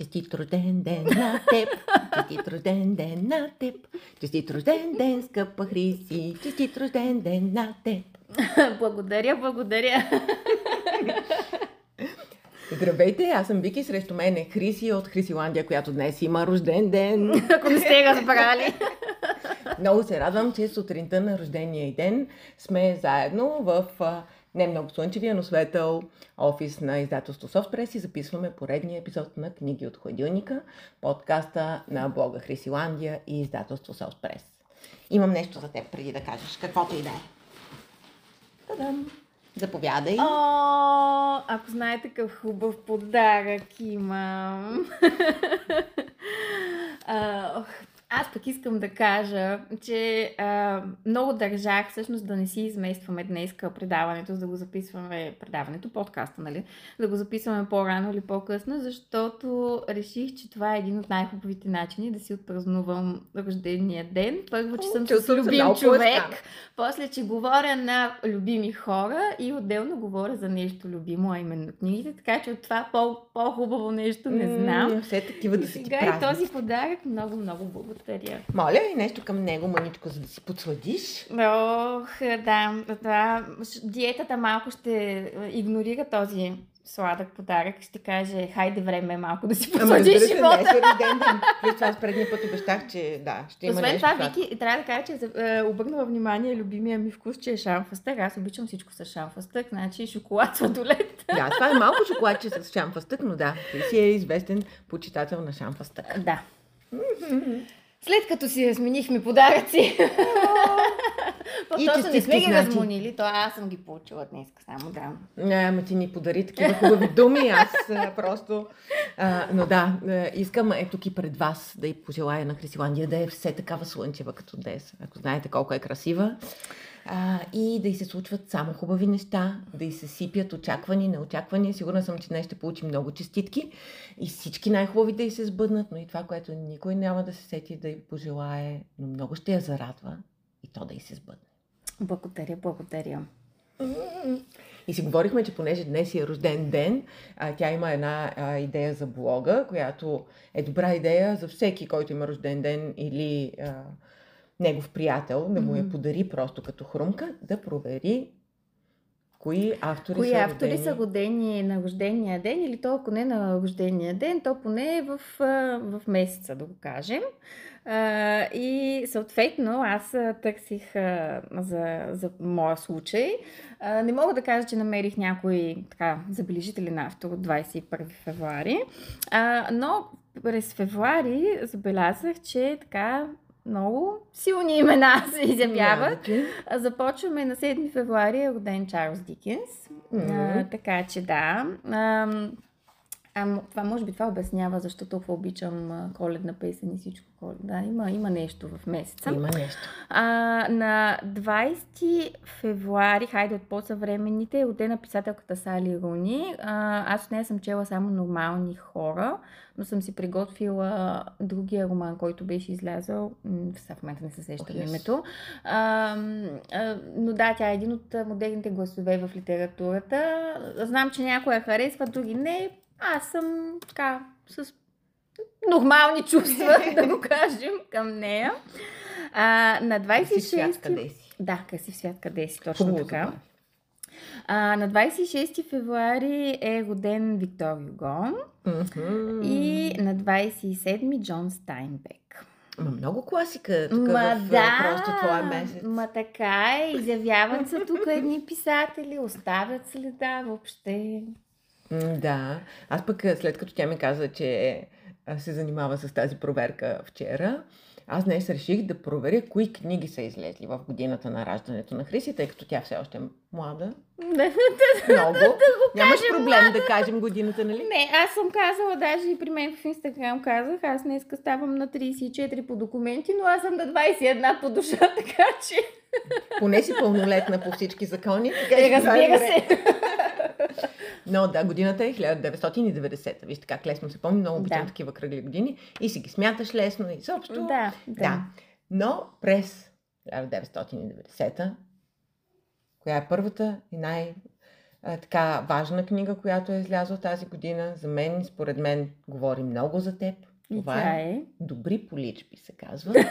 Честит рожден ден на теб, честит рожден ден на теб, честит рожден ден, скъпа Хриси, честит рожден ден на теб. Благодаря, благодаря. Здравейте, аз съм Вики, срещу мен е Хриси от Хрисиландия, която днес има рожден ден. Ако не сте разбрали. Много се радвам, че сутринта на рождения ден сме заедно в не много слънчевия, но светъл офис на издателство Софтпрес и записваме поредния епизод на Книги от хладилника, подкаста на блога Хрисиландия и издателство Софтпрес. Имам нещо за теб преди да кажеш, каквото и да е. Та-дам! Заповядай. О, ако знаете какъв хубав подарък имам. Ох, аз пък искам да кажа, че а, много държах всъщност да не си изместваме днес предаването, за да го записваме, предаването, подкаста, нали? Да го записваме по-рано или по-късно, защото реших, че това е един от най-хубавите начини да си отпразнувам рождения ден. Първо, че съм с любим човек, после, че говоря на любими хора и отделно говоря за нещо любимо, а именно книгите, така че от това по- по-хубаво нещо не знам. Все такива да И ти сега и празници. този подарък много, много благодаря. Моля и нещо към него, мъничко, за да си подсладиш. Ох, да, да. Диетата малко ще игнорира този сладък подарък. Ще каже, хайде време малко да си Ама се, живота. е рожден ден. Плюс това предния път обещах, че да, ще има Освен нещо. това. Вики, трябва да кажа, че е, обърнала внимание любимия ми вкус, че е шамфастък. Аз обичам всичко с шамфастък, значи шоколад, сладолет. Да, това е малко шоколадче с шамфастък, но да, ти си е известен почитател на шамфастък. Да. След като си сменихме подаръци, по-точно не сме ги размонили, то аз съм ги получила днес, само да. Не, ама ти ни подари такива хубави думи, аз просто... А, но да, искам ето тук и пред вас да й пожелая на Крисиландия да е все такава слънчева като днес. Ако знаете колко е красива. А, и да й се случват само хубави неща, да й се сипят очаквани, неочаквани. Сигурна съм, че днес ще получи много честитки и всички най-хубави да й се сбъднат, но и това, което никой няма да се сети да й пожелае, но много ще я зарадва и то да й се сбъдне. Благодаря, благодаря. И си говорихме, че понеже днес е рожден ден, а, тя има една а, идея за блога, която е добра идея за всеки, който има рожден ден или а, негов приятел, да му я подари просто като хрумка, да провери кои автори Кои са автори родени. са годени на рождения ден или то ако не на рождения ден, то поне в, а, в месеца, да го кажем. И съответно аз търсих за, за моя случай. Не мога да кажа, че намерих някой така забележителен автор от 21 февруари, но през февруари забелязах, че така много силни имена се изявяват. А, Започваме на 7 февруари е роден Чарлз Дикенс. Мгм. А, така че да. Ам, ам, това може би това обяснява защо толкова обичам коледна песен и всичко коледа. Има, има нещо в месеца. Има нещо. А, на 20 февруари, хайде от по-съвременните, е родена писателката Сали Руни. А, аз от нея съм чела само нормални хора, но съм си приготвила другия роман, който беше излязъл. В момента не се сещам Ох, yes. името. А, а, но да, тя е един от модерните гласове в литературата. Знам, че някоя харесва, други не. Аз съм така с нормални чувства, да го кажем, към нея. А, на Си свят 26... къде си. Да, красив свят къде си, точно Хубаво така. А, на 26 февруари е роден Виктор Юго и на 27 Джон Стайнбек. Ма много класика тук Ма в да, просто твоя месец. ма така е, изявяват се тук едни писатели, оставят следа въобще. Да. Аз пък след като тя ми каза, че се занимава с тази проверка вчера, аз днес реших да проверя кои книги са излезли в годината на раждането на Хриси, тъй като тя все още е млада. Много. Нямаш проблем да кажем годината, нали? Не, аз съм казала, даже и при мен в Инстаграм казах, аз днеска ставам на 34 по документи, но аз съм на 21 по душа, така че... Поне си пълнолетна по всички закони. Е, е разбира се. Но да, годината е 1990. Вижте как лесно се помни, много обичам Да. такива кръгли години. И си ги смяташ лесно и изобщо. Да, да. Да. Но през 1990, коя е първата и най- така важна книга, която е излязла тази година. За мен, според мен, говори много за теб. Това е е. Добри поличби се казва.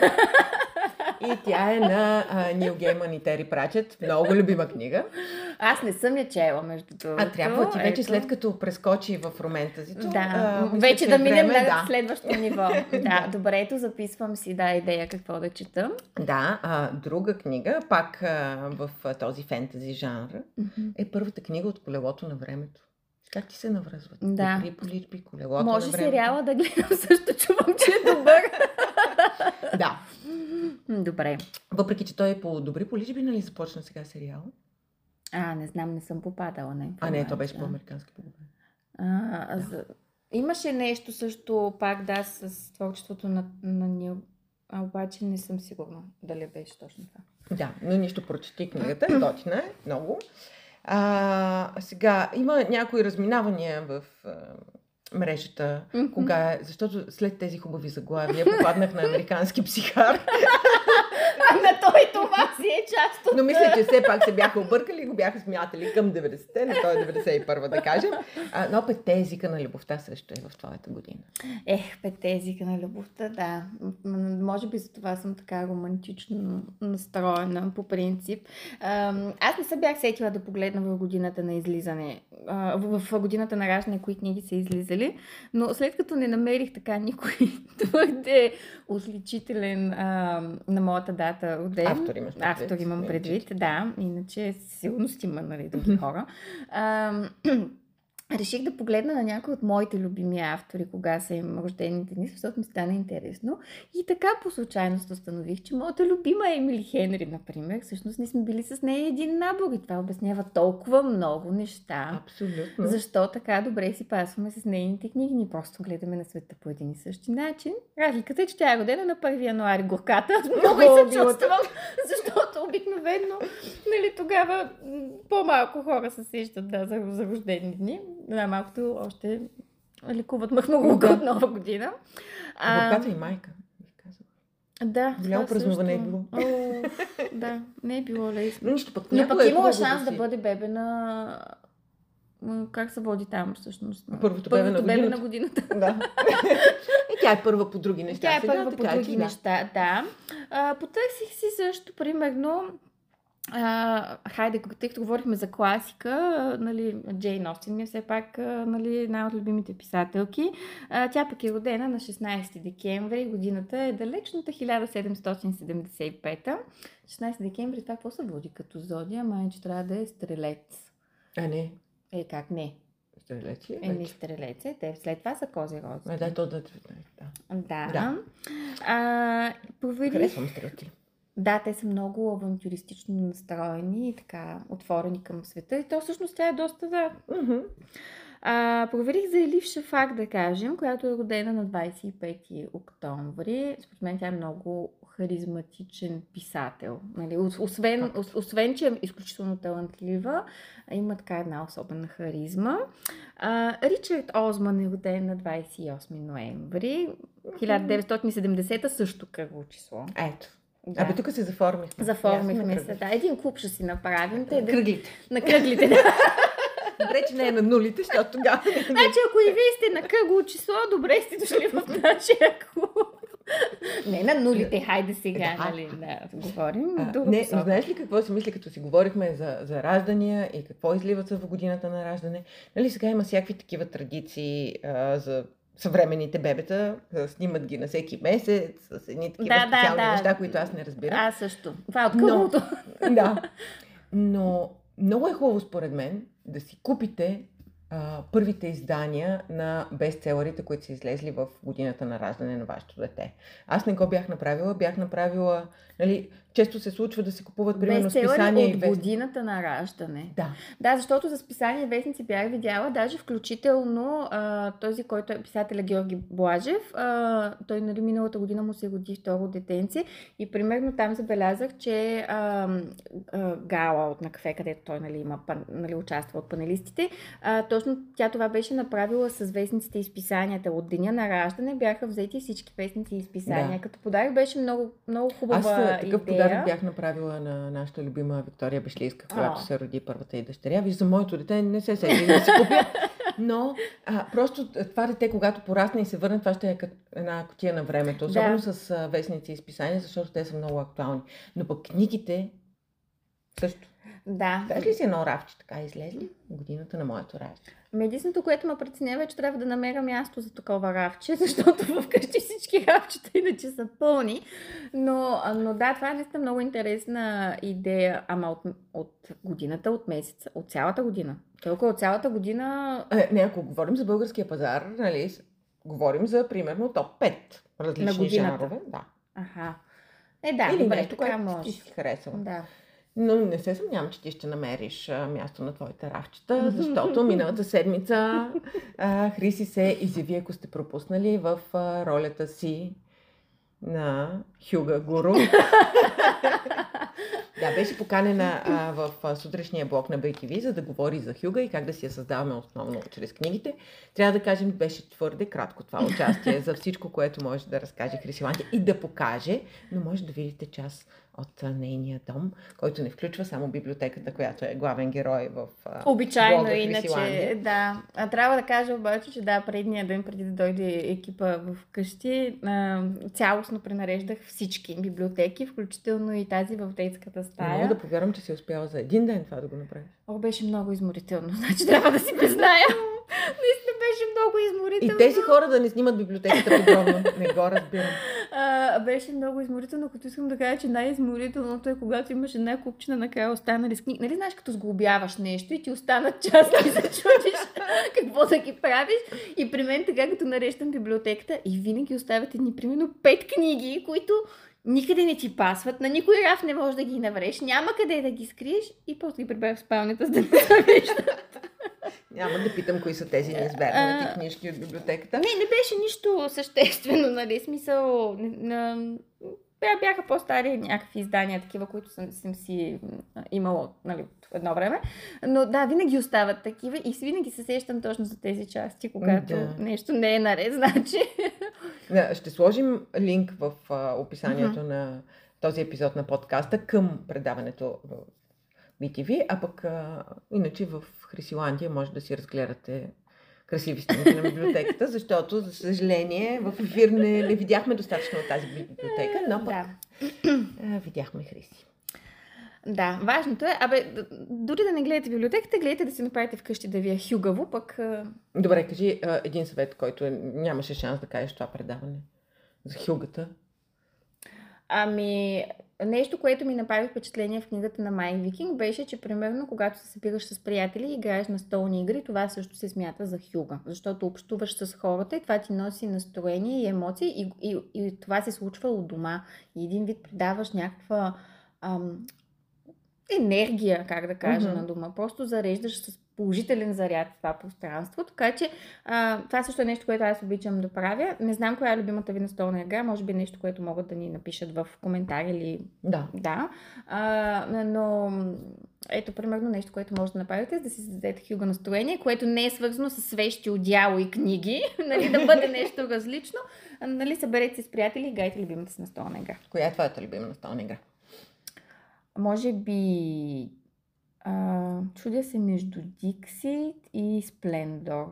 и тя е на а, Нил Гейман и Тери Прачет. Много любима книга. Аз не съм я чела, между другото. А трябва ти вече Ето. след като прескочи в роментазито. Да, а, мисля, вече че да е минем време, на да. следващото ниво. да, добре, ето записвам си, да, идея какво да чета. Да, а, друга книга, пак а, в а, този фентази жанр, е първата книга от колелото на времето. Как ти се навръзват? Да. Поличби, колелото Може на сериала да гледам също, чувам, че е добър. Да. Добре. Въпреки, че той е по добри поличби, нали започна сега сериал? А, не знам, не съм попадала на А, не, то беше информация. по-американски поглед. А, а за... Имаше нещо също пак, да, с творчеството на, на Нил, а обаче не съм сигурна дали беше точно това. Да, но нищо прочети книгата, готина е, много. А, сега, има някои разминавания в а, мрежата, Мгм. кога е, защото след тези хубави заглавия попаднах на американски психар, На той това си е част от... но мисля, че все пак се бяха объркали и го бяха смятали към 90-те, не той е 91 да кажем. А, но петте езика на любовта също е в твоята година. Ех, петте езика на любовта, да. Може би за това съм така романтично настроена по принцип. Аз не се бях сетила да погледна в годината на излизане, в годината на раждане, кои книги са излизали, но след като не намерих така никой твърде отличителен на моята дата роден, Автор имаш предвид. автор имам предвид, да, иначе сигурност има нали, други хора. Ам, Реших да погледна на някои от моите любими автори, кога са им рождените дни, защото ми стана интересно. И така по случайност установих, че моята любима Емили Хенри, например, всъщност ние сме били с нея един набор и това обяснява толкова много неща. Абсолютно. Защо така добре си пасваме с нейните книги? Ние просто гледаме на света по един и същи начин. Разликата е, че тя е родена на 1 януари горката. Много и се чувствам, защото обикновено нали, тогава по-малко хора се сещат да, за, за рождени дни. Най-малкото още лекуват махмурлука Да. от нова година. Горката и майка. Да. Голямо празнуване е било. О, да, не е било лесно. Но нищо пък. Но пък е имала шанс да си- бъде бебе на... Как се води там всъщност? На- Първото бебе на бебе на годината. Да. и тя е първа по други неща. Тя е сега, първа по така други да. неща, да. А, потърсих си също, примерно, а, хайде, тъй като говорихме за класика, нали, Джейн Остин ми е все пак нали, една от любимите писателки. А, тя пък е родена на 16 декември, годината е далечната 1775. 16 декември, това какво се води като зодия? Май, че трябва да е стрелец. А, не. Е, как не? Стрелец ли? е Еми, стрелец е. Те след това са козирози. А, да, то да, да. Да. Да. А, проверих... Харесвам стрелци. Да, те са много авантюристично настроени и така отворени към света. И то всъщност тя е доста, да. А, проверих за Елив Шафак, да кажем, която е родена на 25 октомври. Според мен тя е много харизматичен писател. Нали? Ос- Освен, освен, че е изключително талантлива, има така една особена харизма. А, Ричард Озман е роден на 28 ноември. 1970 също кръгло число. Ето. Да. Абе, тук се заформихме. Заформихме Ясно, се, да. Един клуб ще си направим. Те да... Кръглите. На кръглите, да. Добре, че не е на нулите, защото тогава... Значи, ако и вие сте на кръгло число, добре сте дошли в нашия клуб. Не на нулите, хайде сега, Да. нали, да, говорим. А, не, посока. знаеш ли какво си мисля, като си говорихме за, за раждания и какво изливат се в годината на раждане? Нали, сега има всякакви такива традиции а, за съвременните бебета, снимат ги на всеки месец, с едни такива Да, да, специални да. неща, които аз не разбирам. Аз също. Това е от Но- кръглото. Да. Но много е хубаво, според мен, да си купите а, първите издания на бестселерите, които са излезли в годината на раждане на вашето дете. Аз не го бях направила, бях направила, нали, често се случва да се купуват, примерно, списания и от вестници. годината на раждане. Да, Да, защото за списание и вестници бях видяла, даже включително а, този, който е писателя Георги Блажев, а, той нали, миналата година му се роди второ детенце и примерно там забелязах, че а, а, Гала от на кафе, където той нали, има, пан- нали, участва от панелистите, а, точно тя това беше направила с вестниците и списанията. От деня на раждане. бяха взети всички вестници и изписания. Да. Като подарък беше много, много хубава Аз такъв идея. Подарък бях направила на нашата любима Виктория Бешлийска, когато се роди първата и дъщеря. Виждам, моето дете не се сети да си купя. Но а, просто това дете, когато порасне и се върне, това ще е като една котия на времето. Особено да. с а, вестници и изписания, защото те са много актуални. Но пък книгите също. Да. Как ли си едно равче така излезли? Годината на моето равче. Медицинното, което ме притеснява е, че трябва да намеря място за такова равче, защото вкъщи всички равчета иначе са пълни. Но, но да, това е наистина много интересна идея, ама от, от годината, от месеца, от цялата година. Толкова от цялата година... Е, не, ако говорим за българския пазар, нали, говорим за примерно топ 5 различни жанрове. Да. Аха. Е, да, Или добре, нещо, което може. ти си харесала. Да. Но не се съмнявам, че ти ще намериш а, място на твоите равчета, защото миналата седмица а, Хриси се изяви, ако сте пропуснали, в а, ролята си на Хюга Гуру. да, беше поканена а, в а, сутрешния блок на BTV, за да говори за Хюга и как да си я създаваме основно чрез книгите. Трябва да кажем, беше твърде кратко това участие за всичко, което може да разкаже Хрисиландия и да покаже, но може да видите част от нейния дом, който не включва само библиотеката, която е главен герой в Обичайно, блога иначе, да. А, трябва да кажа обаче, че да, предния ден, преди да дойде екипа в къщи, цялостно пренареждах всички библиотеки, включително и тази в детската Не стая. мога да повярвам, че си успяла за един ден това да го направиш. О, беше много изморително, значи трябва да си призная. Наистина беше много И изморително. тези хора да не снимат библиотеката подробно. Не го разбирам. А, беше много изморително, като искам да кажа, че най-изморителното е когато имаш една купчина накрая останали с книги. Нали знаеш, като сглобяваш нещо и ти останат части и се чудиш какво да ги правиш. И при мен така, като нарещам библиотеката и винаги оставят едни, примерно, пет книги, които никъде не ти пасват, на никой раф не можеш да ги навреш, няма къде да ги скриеш и после ги прибавя в спалнята, за да не се виждат. Няма да питам кои са тези неизбернати книжки от библиотеката. Не, не беше нищо съществено, нали, смисъл, бяха по-стари някакви издания, такива, които съм, съм си имала нали, едно време. Но да, винаги остават такива и винаги се сещам точно за тези части, когато Да. нещо не е наред, значи. Да, Ще сложим линк в описанието на този епизод на подкаста към предаването BTV, а пък а, иначе в Хрисиландия може да си разгледате красиви снимки на библиотеката, защото, за съжаление, в ефир не, не видяхме достатъчно от тази библиотека, но пък Да. а, видяхме Хриси. Да, важното е, абе, дори да не гледате библиотеката, гледайте да си направите вкъщи да ви е хюгаво, пък Добре, кажи а, един съвет, който е, нямаше шанс да кажеш това предаване за хюгата. Ами, нещо, което ми направи впечатление в книгата на Май Викинг, беше, че примерно, когато се събираш с приятели и играеш на столни игри, това също се смята за хюга. Защото общуваш с хората и това ти носи настроение и емоции и, и, и това се случва от дома. И един вид придаваш някаква ам, енергия, как да кажа, Мгм. на дома. Просто зареждаш с положителен заряд в това пространство. Така че а, това също е нещо, което аз обичам да правя. Не знам коя е любимата ви настолна игра. Може би нещо, което могат да ни напишат в коментари или Да. да. А, но ето, примерно, нещо, което може да направите, е да си създадете хюга настроение, което не е свързано с свещи, одяло и книги, нали, да бъде нещо различно. Нали, съберете се с приятели и играйте любимата си настолна игра. Коя е твоята любима настолна игра? Може би а, чудя се между Dixit и Splendor.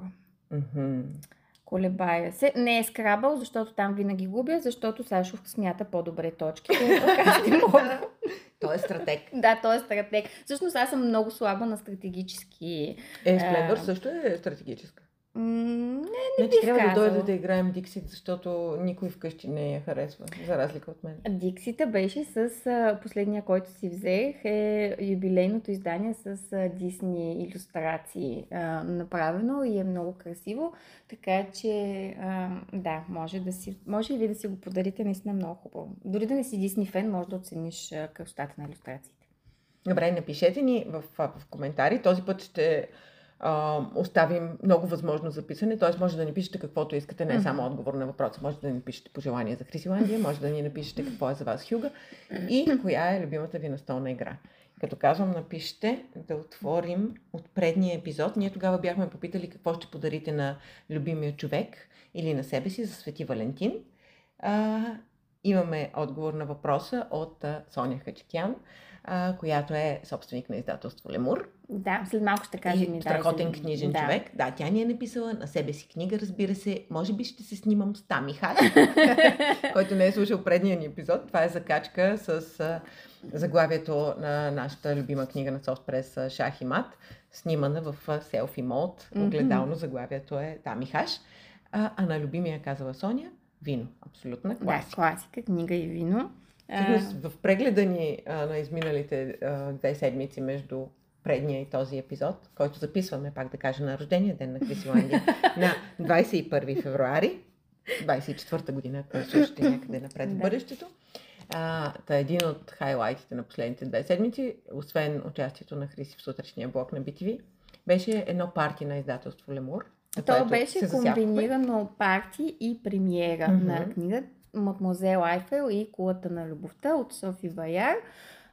Мгм. Колебая се. Не е скрабъл, защото там винаги губя, защото Сашов смята по-добре точките. Пък аз не мога. Той е стратег. Да, той е стратег. Всъщност аз съм много слаба на стратегически. Е, Сплендър А. също е стратегическа. Не, не Значи бих трябва да казала. дойде да играем Диксит, защото никой вкъщи не я харесва, за разлика от мен. Диксита беше с последния, който си взех, е юбилейното издание с Дисни иллюстрации направено и е много красиво. Така че, да, може, да си, може и ви да си го подарите, наистина много хубаво. Дори да не си Дисни фен, може да оцениш красотата на иллюстрациите. Добре, напишете ни в, в коментари. Този път ще а, оставим много възможност за писане, т.е. може да ни пишете каквото искате, не е само отговор на въпроса. Може да ни пишете пожелания за Хрисиландия, може да ни напишете какво е за вас Хюга и коя е любимата ви настолна игра. Като казвам, напишете да отворим от предния епизод. Ние тогава бяхме попитали какво ще подарите на любимия човек или на себе си за Свети Валентин. А, имаме отговор на въпроса от а, Соня Хачкян, а, която е собственик на издателство Лемур. Да, след малко ще кажем и страхотен книжен да. човек. Да, тя ни е написала на себе си книга, разбира се. Може би ще се снимам с Тами Хаш, който не е слушал предния ни епизод. Това е закачка с а, заглавието на нашата любима книга на Софпрес Шах и Мат, снимана в селфи мод. Огледално заглавието е Тами Хаш. А, а на любимия казала Соня, вино. Абсолютна класика. Да, класика, книга и вино. Всъщност, в прегледа ни а, на изминалите а, две седмици между предния и този епизод, който записваме, пак да кажа, на рождения ден на Крисиландия, на 21 февруари, 24-та година, ако слушате някъде напред в бъдещето. А, та един от хайлайтите на последните две седмици, освен участието на Хриси в сутрешния блок на BTV, беше едно парти на издателство Лемур. То беше комбинирано парти и премиера mm-hmm. на книга Мадмозел Айфел и Кулата на любовта от Софи Баяр.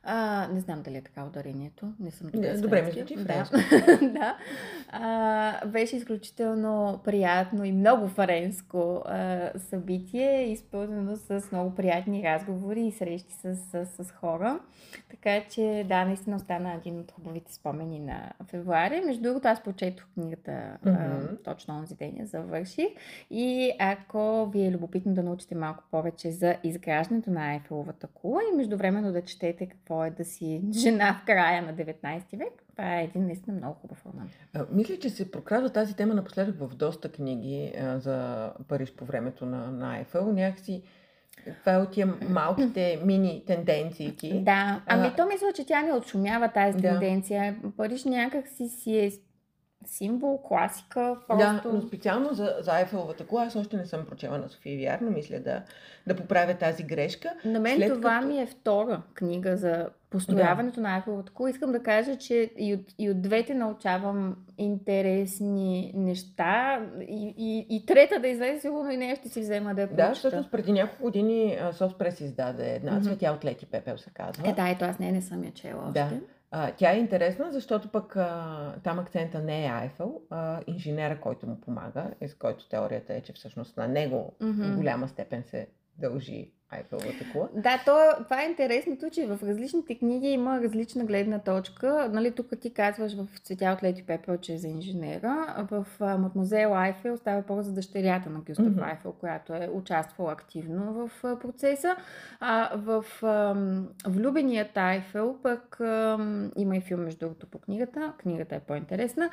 А, не знам дали е така ударението. Не съм добре. Добре, ми звучи да. да. А, беше изключително приятно и много френско а, събитие, изпълнено с много приятни разговори и срещи с, с, с хора. Така че, да, наистина остана един от хубавите спомени на февруари. Между другото, аз прочетох книгата mm-hmm. а, точно онзи ден я завърших. И ако ви е любопитно да научите малко повече за изграждането на Айфеловата кула и междувременно да четете какво е да си жена в края на 19 век, това е един наистина много хубав роман. мисля, че се прокрада тази тема напоследък в доста книги а, за Париж по времето на, на Айфел. Някакси това е от тия малките мини тенденции. Да, ами а... то мисля, че тя не отшумява тази да. тенденция. Париж някак си си е символ, класика. Просто... Да, но специално за, за Айфеловата кола, аз още не съм прочела на София Вяр, но мисля да, да поправя тази грешка. На мен След това като... ми е втора книга за построяването да. на Айфеловата кола. Искам да кажа, че и от, и от двете научавам интересни неща и, и, и трета да излезе, сигурно и нея ще си взема да я Да, защото преди няколко години Софпрес издаде една mm-hmm. цветя от Лети Пепел се казва. Е, да, ето аз не, не съм я чела още. Да. А, тя е интересна, защото пък а, там акцента не е Айфел, а инженера, който му помага, и с който теорията е, че всъщност на него mm-hmm. в голяма степен се дължи Айфеловата кула. Да, то, това е интересното, че в различните книги има различна гледна точка. Нали, тук ти казваш в Цветя от Лети Пепел, че е за инженера. В Мадмозел Айфел става въпрос за дъщерята на Гюстав mm-hmm. Айфел, която е участвала активно в процеса. А в Влюбеният Айфел пък има и филм, между другото, по книгата. Книгата е по-интересна.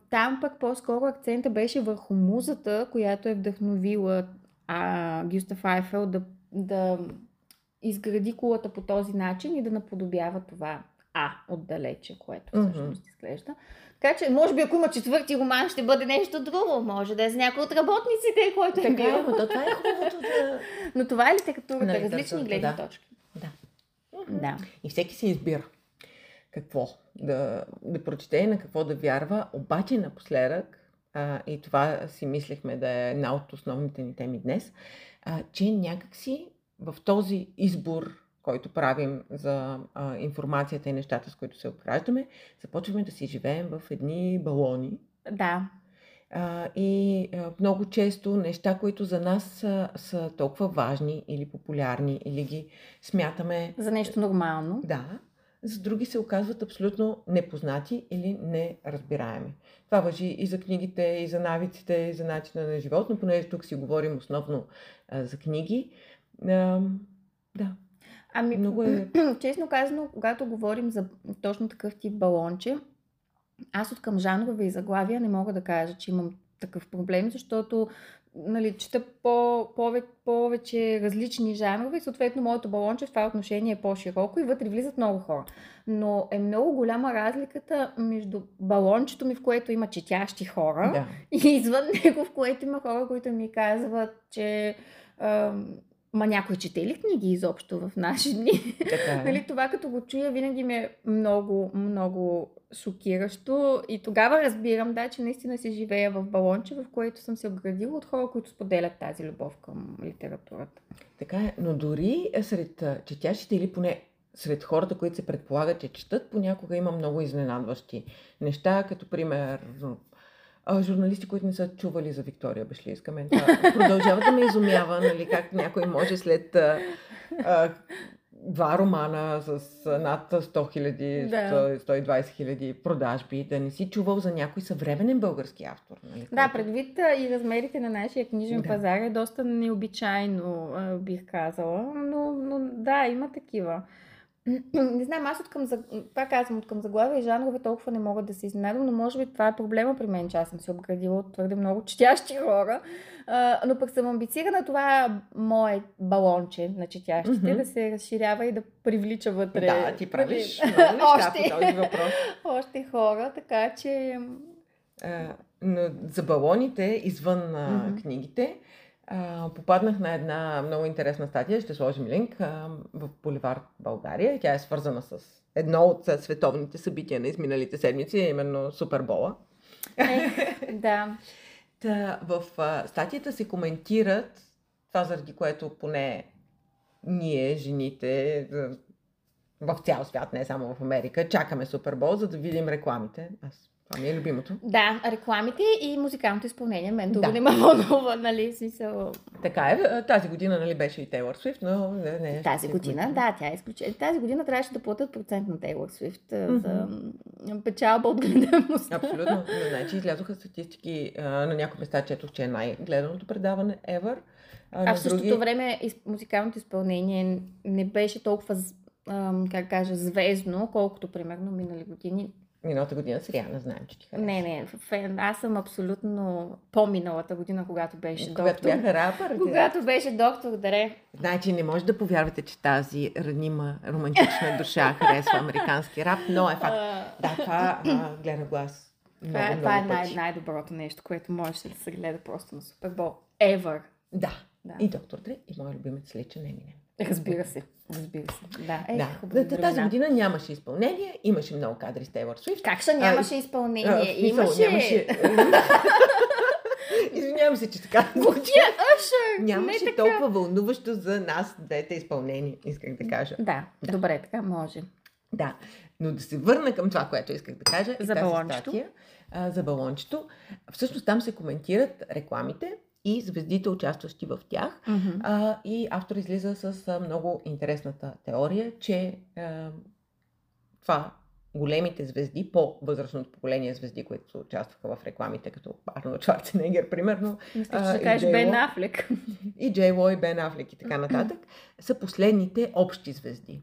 там пък по-скоро акцента беше върху музата, която е вдъхновила а, Гюстав Айфел да, да изгради кулата по този начин и да наподобява това А отдалече, което всъщност mm-hmm. изглежда. Така че, може би, ако има четвърти роман, ще бъде нещо друго. Може да е за някой от работниците, който е бил. Така, но това е хубавото да... Но това е литературата, нали, различни гледни да. точки. Да. да. И всеки се избира какво да, да прочете и на какво да вярва. Обаче напоследък а, и това си мислехме да е една от основните ни теми днес, а, че някакси в този избор, който правим за а, информацията и нещата, с които се обграждаме, започваме да си живеем в едни балони. Да. А, и а, много често неща, които за нас са, са толкова важни или популярни, или ги смятаме. За нещо нормално. Да за други се оказват абсолютно непознати или неразбираеми. Това въжи и за книгите, и за навиците, и за начина на живот, но понеже тук си говорим основно а, за книги. А, да. Ами, Много е... честно казано, когато говорим за точно такъв тип балонче, аз от към жанрове и заглавия не мога да кажа, че имам такъв проблем, защото нали, чета по, повече, повече различни жанрове и съответно моето балонче в това отношение е по-широко и вътре влизат много хора. Но е много голяма разликата между балончето ми, в което има четящи хора да. и извън него, в което има хора, които ми казват, че Ма някой чете ли книги изобщо в наши дни? Така е. нали, това като го чуя винаги ми е много, много шокиращо и тогава разбирам, да, че наистина си живея в балонче, в което съм се обградила от хора, които споделят тази любов към литературата. Така е, но дори сред четящите или поне сред хората, които се предполагат, че четат, понякога има много изненадващи неща, като пример журналисти, които не са чували за Виктория Бешлийска. Мен това продължава да ме изумява, нали, как някой може след а, а, два романа с над 100 хиляди, Да. 100 120 хиляди продажби, да не си чувал за някой съвременен български автор. Нали, Да, предвид и размерите на нашия книжен Да. пазар е доста необичайно, бих казала. Но, но да, има такива. Не знам, аз от към, пак казвам, от към заглавия и жанрове толкова не мога да се изненадам, но може би това е проблема при мен, че аз съм се обградила от твърде много четящи хора. А, но пък съм амбицирана това мое балонче на четящите Мгм. да се разширява и да привлича вътре. Да, ти правиш нали, много още, по този въпрос. още хора, така че А, за балоните, извън Мгм. книгите, а, попаднах на една много интересна статия, ще сложим линк, а, в Боливар България. Тя е свързана с едно от световните събития на изминалите седмици, именно Супербола. Е, да. Та, в а, статията се коментират това, заради което поне ние, жените, в цял свят, не само в Америка, чакаме Супербол, за да видим рекламите. Аз, това ми е любимото. Да, рекламите и музикалното изпълнение. Мен друго Да. не ме вълнува, нали, смисъл. Така е. а, Тази година нали, беше и Тейлор Свифт, но не, не е Тази година, да, тя е изключение. Тази година трябваше да платят процент на Тейлор Свифт а, за печалба от гледаемостта. Абсолютно. Значи излязоха статистики на някои места, четох, че е най-гледаното предаване ever. А, А в същото време из- музикалното изпълнение не беше толкова, как кажа, звездно, колкото примерно минали години. Миналата година с Риана, знаем, че ти харесва. Не, не, фен. Аз съм абсолютно по-миналата година, когато беше Когато доктор. бяха рапър. Когато беше доктор Дре. Значи не може да повярвате, че тази ранима, романтична душа харесва американски рап, но е факт. Да, това а, гледа глас. Много, Това, е, много това е най- най-доброто нещо, което може да се гледа просто на Супербол. Ever. Да. Да. И доктор Дре, и мой любимец личен Еминем. Разбира се. Разбира се. Да. Е, Да. хубави Та- Тази година нямаше изпълнение, имаше много кадри с Тейлор Свифт. Как ще А, нямаше А, изпълнение? в смисъл, Имаше... Нямаше... Извинявам се, че така звучи. Нямаше не така. толкова вълнуващо за нас двете изпълнение, исках да кажа. Да, добре, така може. Да, но да се върна към това, което исках да кажа. За балончето. Статия, а, за балончето. Всъщност там се коментират рекламите и звездите, участващи в тях. Мгм. А, и автор излиза с а, много интересната теория, че а, това големите звезди, по-възрастното поколение звезди, които участваха в рекламите, като Арнолд Шварценегер, примерно, Мисля, че ще кажеш. Бен Афлек. и Джей Ло, и Бен Афлек и така нататък, са последните общи звезди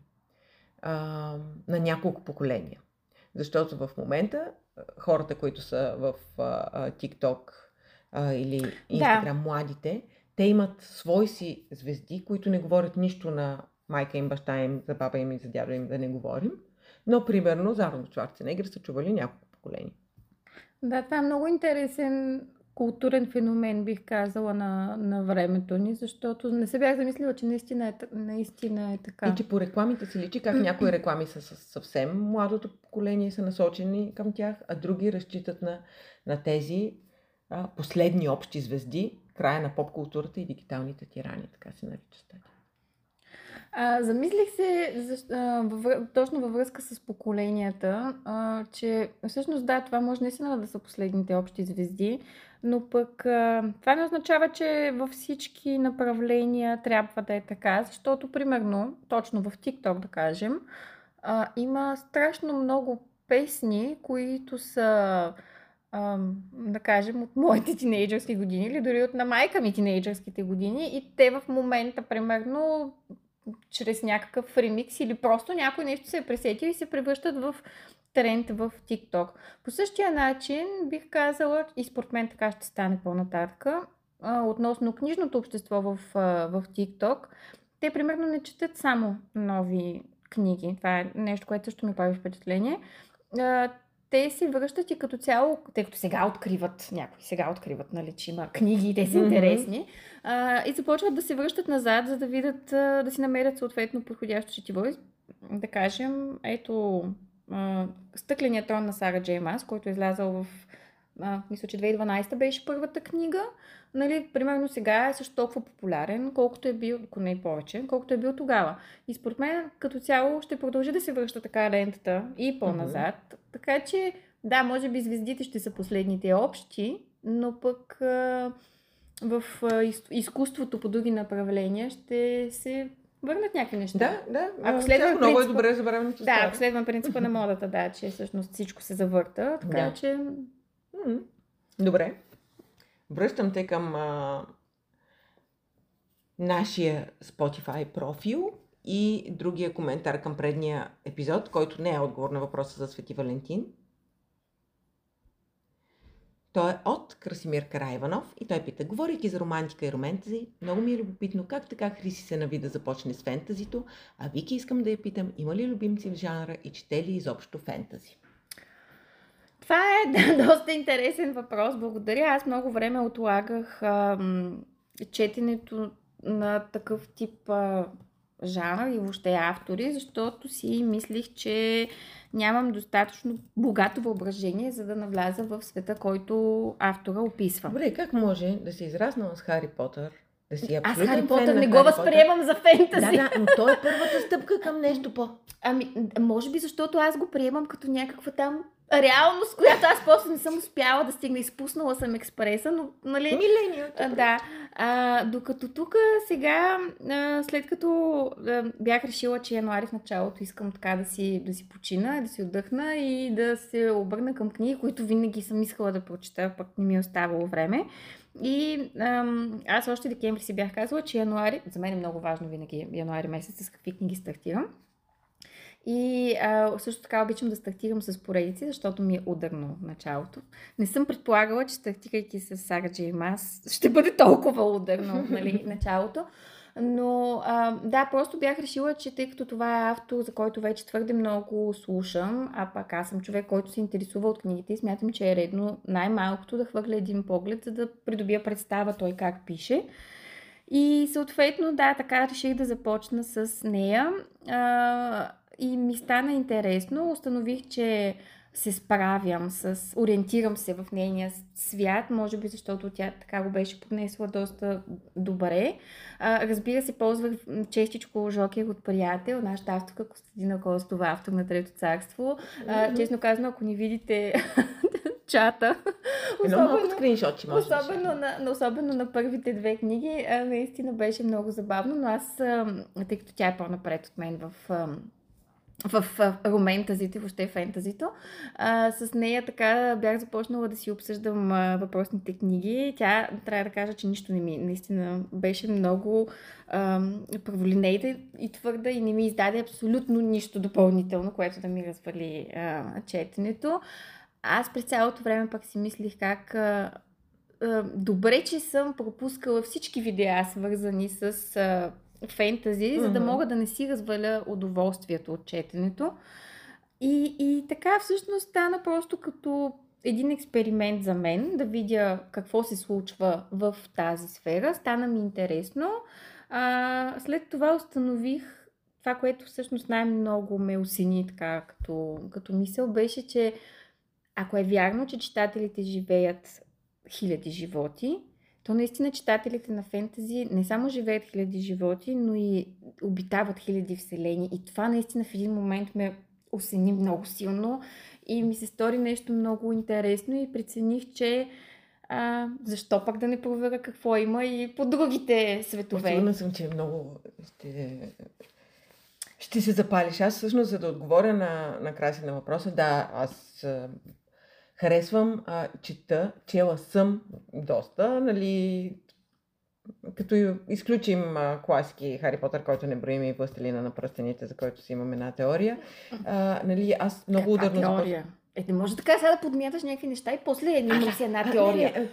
а, на няколко поколения. Защото в момента хората, които са в а, TikTok а, или Instagram, младите, те имат свои си звезди, които не говорят нищо на майка им, баща им, за баба им и за дядо им, да не говорим. Но, примерно, за Арнолд Шварценегер са чували няколко поколения. Да, това е много интересен културен феномен, бих казала, на, на времето ни, защото не се бях замислила, че наистина е, наистина е така. И че по рекламите се личи как някои реклами са съвсем младото поколение са насочени към тях, а други разчитат на, на тези последни общи звезди, края на поп-културата и дигиталните тирани, така се нарича статия. Замислих се защ- а, във, точно във връзка с поколенията, а, че всъщност да, това може наистина да са последните общи звезди, но пък а, това не означава, че във всички направления трябва да е така, защото примерно, точно в TikTok да кажем, а, има страшно много песни, които са да кажем, от моите тинейджърски години или дори от на майка ми тинейджърските години и те в момента, примерно, чрез някакъв ремикс или просто някой нещо се е пресетил и се превръщат в тренд в TikTok. По същия начин бих казала, и според мен така ще стане по-нататък, а, относно книжното общество в, в TikTok, те примерно не четат само нови книги. Това е нещо, което също ми прави впечатление. Те се връщат и като цяло, тъй като сега откриват, някои сега откриват, нали, че има книги и те са интересни, а, и започват да се връщат назад, за да видят, а, да си намерят съответно подходящо четиво. Да кажем, ето а, Стъкленият трон на Сара Джей Мас, който е излязъл в а, мисля, че 2012 беше първата книга. Нали, примерно сега е също толкова популярен, колкото е бил, ако не и повече, колкото е бил тогава. И според мен като цяло ще продължи да се връща така лентата и по-назад. Така че да, може би звездите ще са последните общи, но пък а, в а, из, изкуството по други направления ще се върнат някакви неща. Да, да. Ако а, следваме тя много е принципа- добре забравеното. Да, ако следвам принципа на модата, да, че всъщност всичко се завърта, така Да. че Добре. Връщам те към а, нашия Spotify профил и другия коментар към предния епизод, който не е отговор на въпроса за Свети Валентин. Той е от Красимир Карайванов и той пита, говорейки за романтика и романтези, много ми е любопитно как така Хриси се нави да започне с фентазито, а Вики искам да я питам, има ли любимци в жанра и чете ли изобщо фентази? Това е да, доста интересен въпрос. Благодаря. Аз много време отлагах ам, четенето на такъв тип а, жанр и въобще автори, защото си мислих, че нямам достатъчно богато въображение, за да навляза в света, който автора описва. Добре, как може да си израснала с Хари Потър, да си Аз абсолютен Хари Потър не го възприемам за фентази. Да, да, но то е първата стъпка към нещо по. Ами, може би защото аз го приемам като някаква там реалност, която аз после не съм успяла да стигна. Изпуснала съм експреса, но, нали... Миленият. А, да. А, докато тук сега, а, след като а, бях решила, че януари в началото искам така да си, да си почина, да си отдъхна и да се обърна към книги, които винаги съм искала да прочета, пък не ми е оставало време. И ам, аз още декември си бях казала, че януари, за мен е много важно винаги януари месец с какви книги стартирам. И а, също така обичам да стартирам с поредици, защото ми е ударно началото. Не съм предполагала, че стартирайки с Сара Джей Мас ще бъде толкова ударно нали, началото. Но а, да, просто бях решила, че тъй като това е автор, за който вече твърде много слушам, а пак аз съм човек, който се интересува от книгите и смятам, че е редно най-малкото да хвърля един поглед, за да придобия представа той как пише. И съответно, да, така реших да започна с нея. А, и ми стана интересно. Установих, че се справям с... Ориентирам се в нейния свят, може би защото тя така го беше поднесла доста добре. А, разбира се, ползвах честичко жокер от приятел, нашата авторка Костадина Костова, автор на Трето царство. А, честно казано, ако не видите чата, Едно малко скриншот, може да Особено на, на, особено на първите две книги, а, наистина беше много забавно, но аз, а, тъй като тя е по-напред от мен в, в роментазите, въобще фентазито, а, с нея така бях започнала да си обсъждам а, въпросните книги. Тя, трябва да кажа, че нищо не ми, наистина беше много праволинейна и твърда и не ми издаде абсолютно нищо допълнително, което да ми развали а, четенето. Аз през цялото време пък си мислих как а, добре, че съм пропускала всички видеа, свързани с а, фентази, mm-hmm. за да мога да не си разваля удоволствието от четенето. И, и така всъщност стана просто като един експеримент за мен, да видя какво се случва в тази сфера. Стана ми интересно. А, след това установих това, което всъщност най-много ме осени така като, като мисъл, беше, че ако е вярно, че читателите живеят хиляди животи, то наистина читателите на фентази не само живеят хиляди животи, но и обитават хиляди вселени. И това наистина в един момент ме осени много силно и ми се стори нещо много интересно и прецених, че а, защо пък да не проверя какво има и по другите светове. Сигурна съм, че много ще, ще се запалиш. Аз всъщност, за да отговоря на, на Краси на въпроса, да, аз харесвам, а, чета, чела съм доста, нали, като изключим а, класики Хари Потър, който не броим и Властелина на пръстените, за който си имам една теория, а, нали, аз много Каква ударно теория? Е, не може така сега да подмяташ някакви неща и после имам си една теория. Не,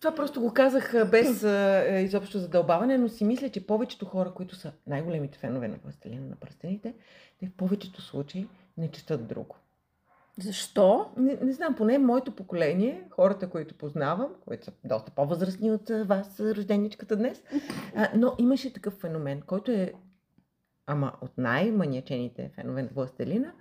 това просто го казах без а, е, изобщо задълбаване, но си мисля, че повечето хора, които са най-големите фенове на Властелина на пръстените, те в повечето случаи не четат друго. Защо? Не, не знам, поне моето поколение, хората, които познавам, които са доста по-възрастни от вас, рожденичката днес, а, но имаше такъв феномен, който е, ама от най-маниачените фенове на Властелина,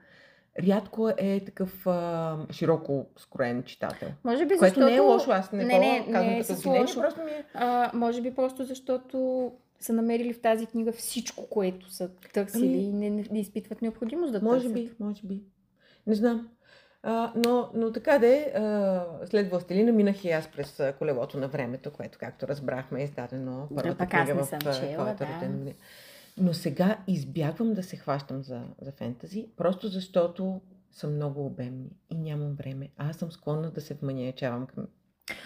рядко е такъв а, широко скроен читател. Може би Което защото... не е лошо, аз не, Не, не, казвам не е като обвинение, лошо. просто ми е... А, може би просто защото са намерили в тази книга всичко, което са търсили Ами, и не, не, не изпитват необходимост да Може търсят. би, може би. Не знам. Но, но така де, а, след Властелина минах и аз през колелото на времето, което, както разбрахме, е издадено първата аз книга в съм чела, да. родена година. Но сега избягвам да се хващам за, за фентази, просто защото са много обемни и нямам време. А аз съм склонна да се вманиячавам към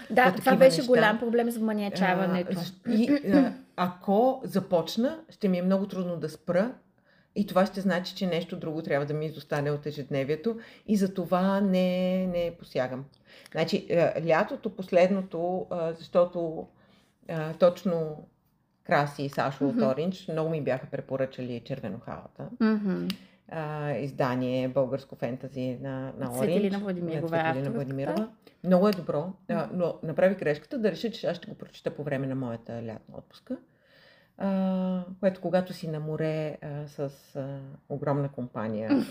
Да, това беше неща. голям проблем с маниачаването. А, и, а, ако започна, ще ми е много трудно да спра и това ще значи, че нещо друго трябва да ми изостане от ежедневието и за това не, не посягам. Значи, а, лятото последното, а, защото а, точно Краси и Сашо от Мгм. Оринч много ми бяха препоръчали Червенохалата. А, издание българско фентази на, на Оринч. Цветелина Владимирова е авторката. Владимирова. Много е добро, а, но направи грешката да реша, че аз ще го прочета по време на моята лятна отпуска. Което когато си на море а, с а, огромна компания,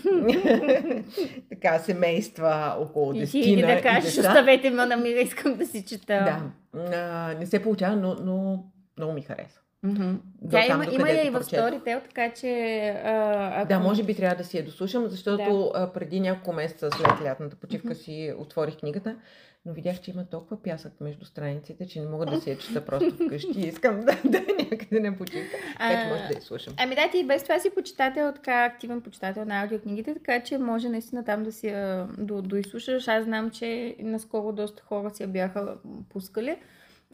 така семейства около И десетина ти иди да и кажеш, оставете ме на мира, искам да си чета. Да, а, не се получава, но, но много ми хареса. До Тя там, има, има я и в. Storytel, така че... А, ако... Да, може би трябва да си я дослушам, защото а, преди няколко месеца след лятната почивка си отворих книгата, но видях, че има толкова пясък между страниците, че не мога да си я чета просто вкъщи и искам да, да е някъде на почивка. Така че може да я слушам. Ами да, ти и без това си почитател, така активен почитател на аудиокнигите, така че може наистина там да си я до, доизслушаш. Аз знам, че наскоро доста хора си я бяха пускали.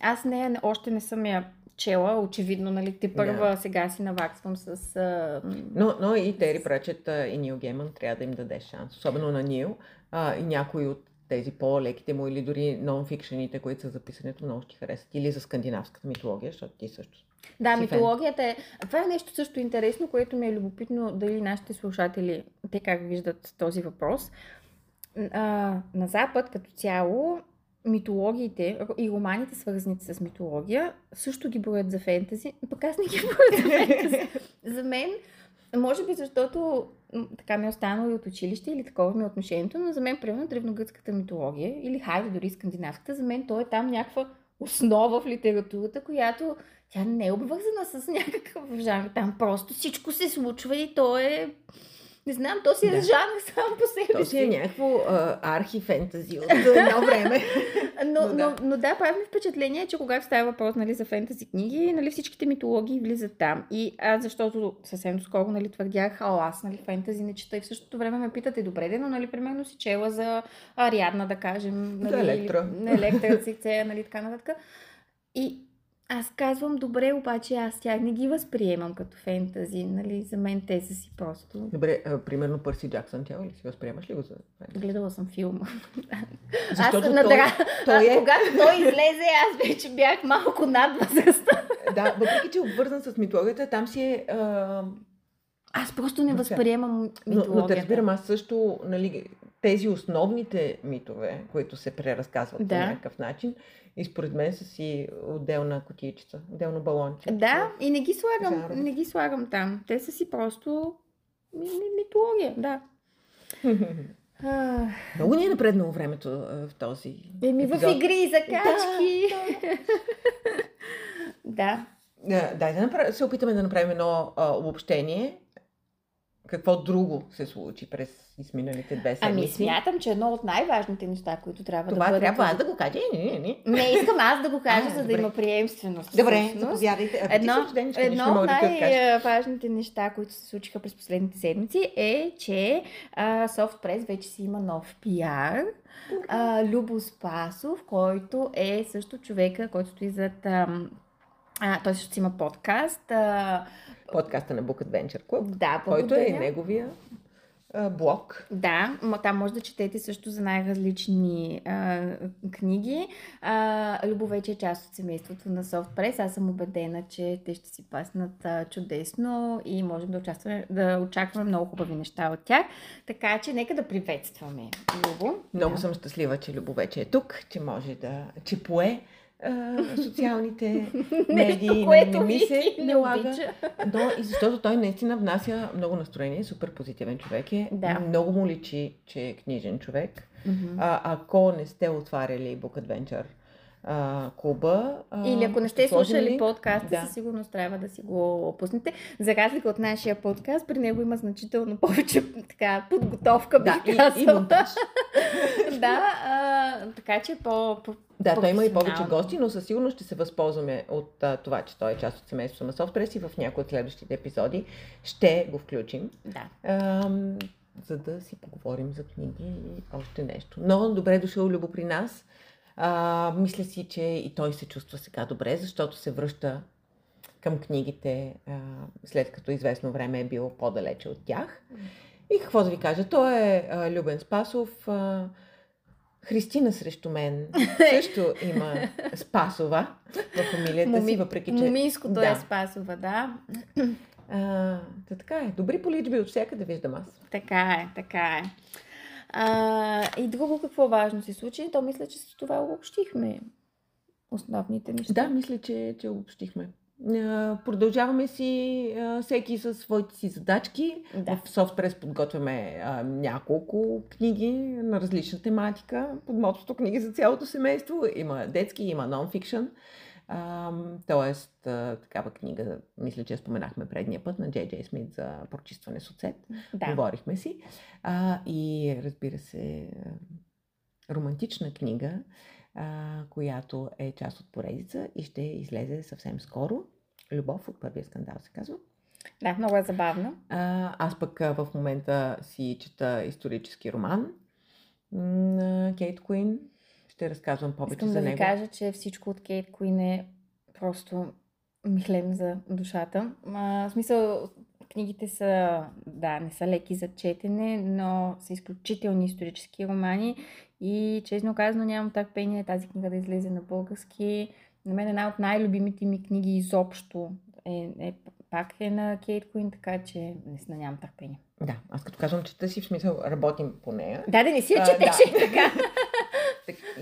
Аз не- още не съм я чела, очевидно, нали, те първа Да. сега си наваксвам с... А... Но, но и Тери Прачет и Нил Гейман трябва да им даде шанс. Особено на Нил а, и някои от тези по-леките му или дори нон-фикшените, които са записането, много ще ти харесат. Или за скандинавската митология, защото ти също. Да, си митологията е... Това е нещо също интересно, което ми е любопитно дали нашите слушатели, те как виждат този въпрос. А, на Запад като цяло митологиите и романите, свързани с митология, също ги броят за фентази, пък аз не ги броя за фентази. За мен, може би защото така ми е останало и от училище или такова ми е отношението, но за мен, примерно, древногръцката митология или хайде дори скандинавската, за мен то е там някаква основа в литературата, която тя не е обвързана с някакъв жанр. Там просто всичко се случва и то е... Не знам, то си е Да. жанр сам по себе То си е някакво а, архи-фентази от едно време. Но, Но но, да. да. но да, прави ми впечатление, че когато става въпрос нали, за фентази книги, нали, всичките митологии влизат там. И аз, защото съвсем скоро нали, твърдях, а аз нали, фентази не чета и в същото време ме питате, добре, де, но нали, примерно си чела за Ариадна, да кажем. Нали, За Електра. Или, на Електра, нали, така нататък. И аз казвам, добре, обаче аз тях не ги възприемам като фентази. Нали, за мен те са си просто... Добре, а, примерно Пърси Джаксън, тя ли си възприемаш ли го за фентази? Гледала съм филма. Защото аз той, надра... той е... Когато той излезе, аз вече бях малко над възрастта. Да, въпреки че е обвързан с митологията, там си е... А, Аз просто не Но възприемам но, митологията. но те разбирам, аз също, нали, тези основните митове, които се преразказват по Да. някакъв начин, и според мен са си отделна кутийчица, отделно балонче. Да, и не ги слагам, не ги слагам там. Те са си просто ми- ми- митология, да. А, Много ни е напреднало времето в този Еми в игри, закачки. Да. Да, дай да направ... се опитаме да направим едно а, обобщение. Какво друго се случи през изминалите две Ами седмици? смятам, че едно от най-важните неща, които трябва Това да бъдат... трябва аз да го кажа. Не, не, не. Не, искам аз да го кажа, А, за да добре. има приемственост. Добре, заповядайте. Едно, нищо едно от най-важните неща, които се случиха през последните седмици е, че а, SoftPress вече си има нов пиар. А, Любо Спасов, който е също човека, който стои зад... А, той също има подкаст. А, Подкаста на Book Adventure Club, да, който е благодаря. неговия блог. Да, там може да четете също за най-различни а, книги. А, Любо вече е част от семейството на SoftPress. Аз съм убедена, че те ще си паснат а, чудесно и можем да, участваме, да очакваме много хубави неща от тях. Така че нека да приветстваме Любо. Много да. съм щастлива, че Любо вече е тук, че може да... че пое а, социалните медии, Нещо, не, което не ми се не налага. обича. Но и защото той наистина внася много настроение, супер позитивен човек е. Да. Много му личи, че е книжен човек. Мгм. А, ако не сте отваряли Book Adventure а, клуба. А, Или ако не сте слушали линк. подкаста, Да. със сигурност трябва да си го пуснете. За разлика от нашия подкаст, при него има значително повече така, подготовка, бих Да, и, и монтаж. да, а, така че по, по Да, той има и повече гости, но със сигурност ще се възползваме от а, това, че той е част от семейството на Софтпрес и в някои от следващите епизоди ще го включим, Да. ам, за да си поговорим за книги и още нещо. Но добре дошъл Любо при нас. А, мисля си, че и той се чувства сега добре, защото се връща към книгите, а, след като известно време е бил по-далече от тях. И какво да ви кажа, той е а, Любен Спасов. А, Христина срещу мен също има Спасова в фамилията си, въпреки че... Моминското Да. е Спасова, да. А, та така е. Добри поличби от всякъде виждам аз. Така е, така е. А, и друго какво важно се случи, то мисля, че с това обобщихме основните неща. Да, мисля, че, че обобщихме. Продължаваме си всеки със своите си задачки. Да. В Софтпрес подготвяме а, няколко книги на различна тематика. Под мотото книги за цялото семейство. Има детски, има нон-фикшн. Тоест, такава книга, мисля, че споменахме предния път на Джей Джей Смит за прочистване с оцет. да. Говорихме си. А, и разбира се, романтична книга, а, която е част от поредица и ще излезе съвсем скоро. Любов от първия скандал се казва. да, много е забавно. А, аз пък в момента си чета исторически роман на Кейт Куин. Ще разказвам повече Искам за да ви него. кажа, че всичко от Кейт Куин е просто михлем за душата. А, в смисъл, книгите са, да, не са леки за четене, но са изключителни исторически романи и честно казано нямам търпение тази книга да излезе на български. На мен една от най-любимите ми книги изобщо е, е пак е на Кейт Куин, така че наистина нямам търпение. Да, аз като казвам, чета си в смисъл работим по нея. Да, да не си я А, четеше да. така.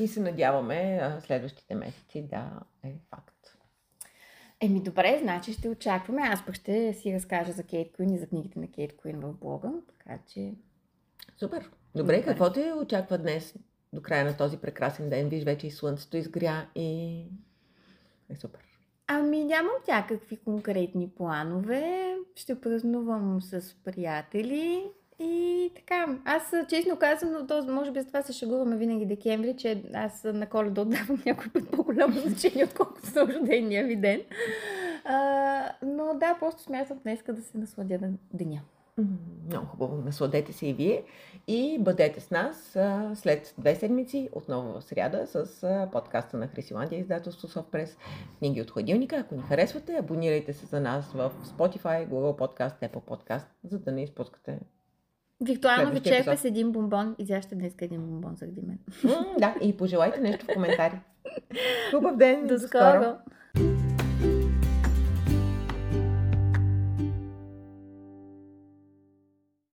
И се надяваме а, следващите месеци да е факт. Еми добре, значи ще очакваме. Аз пък ще си разкажа за Кейт Куин и за книгите на Кейт Куин в блога. Така че Супер. Добре, Добре. какво те очаква днес до края на този прекрасен ден? Виж, вече и слънцето изгря и е супер. Ами нямам някакви конкретни планове. Ще празнувам с приятели и така. Аз честно казвам, то, може би с това се шегуваме винаги декември, че аз на коледа отдавам някой път по-голямо значение, отколкото за рождения ми ден. А, но да, просто смятам днеска да се насладя на деня. Много хубаво. Насладете се и вие. И бъдете с нас след две седмици, отново в сряда, с подкаста на Хрисиландия, издателство Софтпрес, книги от хладилника. Ако ни харесвате, абонирайте се за нас в Spotify, Google Podcast, Apple Podcast, за да не изпускате. Виртуално епизод. с един бомбон. Изяща днес един бомбон заради мен. М, да, и пожелайте нещо в коментари. Хубав ден! и До скоро!